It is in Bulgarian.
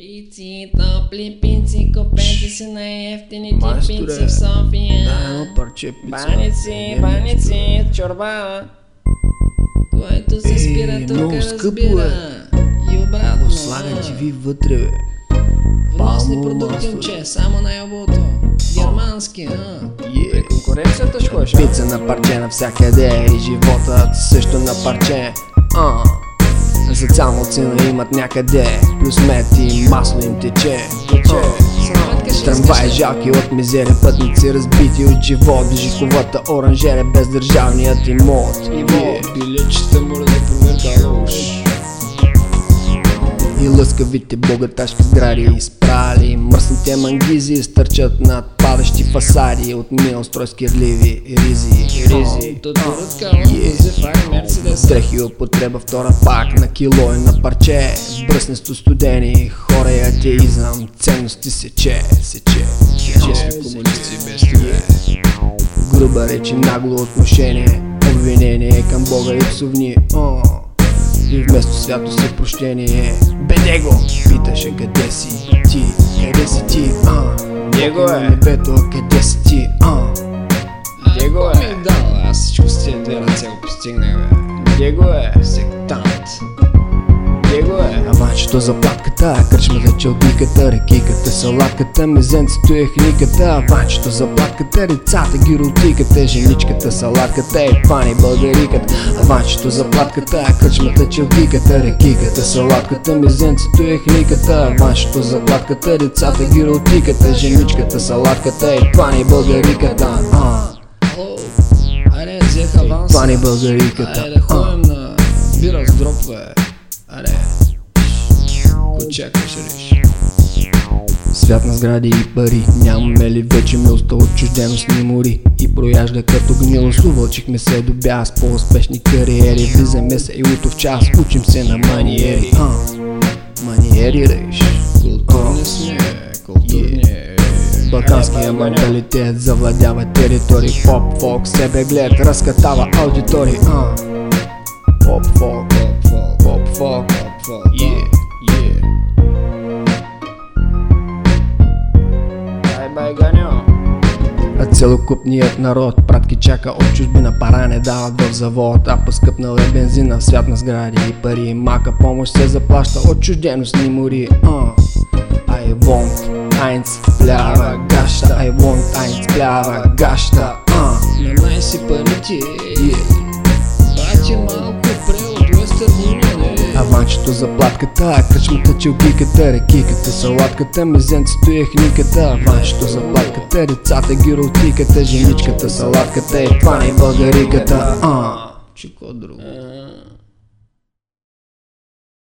Пици, топли пици, купете се най-ефтините Майсторе, пици в София. Дай едно парче пица. Баници, Не, баници, чорба. Който се Ей, спира много тук скъпо разбира. И обратно. Слагай ти ви вътре, бе. Вносни продукти, момче, само най-обото. Германски, а. Е, Конкуренцията ще ходиш? Пица на парче навсякъде и животът също на парче. А, за цялноцина имат някъде, плюс мед им тече. Трамваи жалки от мизерия, пътници разбити от живот. Жиковата оранжерия без държавният имот. Билечета моля да проверка лош. И лъскавите богаташки сгради изпрали Мръсните мангизи стърчат над падащи фасади От миналстрой с кирливи ризи. Ризи. Дрехи употреба втора пак на кило и на парче. Бръснесто студени, хора и атеизъм Ценности сече, сече, сече комунисти без тебе. Груба реч и нагло отношение Обвинение към Бога и псовни О, И вместо свято си прощение Беде го! Питаше къде си ти, къде си ти, а Него е. небето, къде си ти, а Него е. Ми е дал, аз всичко с тия две ръце го постигнах, бе. Него е, сектант. Него е. Аванчето за платката, кръчмата челдиката, рекиката, салатката, мезенцето е хниката Аванчето за платката, децата, гиротиката, женичката, салатката и пани българиката Аванчето за платката, кръчмата, челдиката, рекиката, салатката, мезенцето е хниката Аванчето за платката, децата, гиротиката, женичката, салатката и пани българиката. А, взех. Пани българиката. Айде да ходим на бира с дроп, Ко чакаш, реш? Свят на сгради и пари Нямаме ли вече милста отчужденост ни мори? И прояжда като гнилост Увълчихме се до бяс По-успешни кариери. Влизаме се и уто в час Учим се на маниери. А, Маниери реш. Културни сме, културни. Балканския менталитет Завладява територии. Поп, фолк, себе глед Разкатава аудитории. А. целокупният народ пратки чака от чужбина Пара не дават в завод, а поскъпнал е бензина Свят на сгради и пари Мака помощ се заплаща от чужденост ни мори uh. I want eins плява гаща I want eins плява гаща uh. На най-си парите. Бати малко пре от Аванчето за платката, кръчмата, челгиката, рекиката, салатката, мезенцето и хниката Аванчето за платката, децата, гиротиката, женичката, салатката и не е българиката. Чико друго.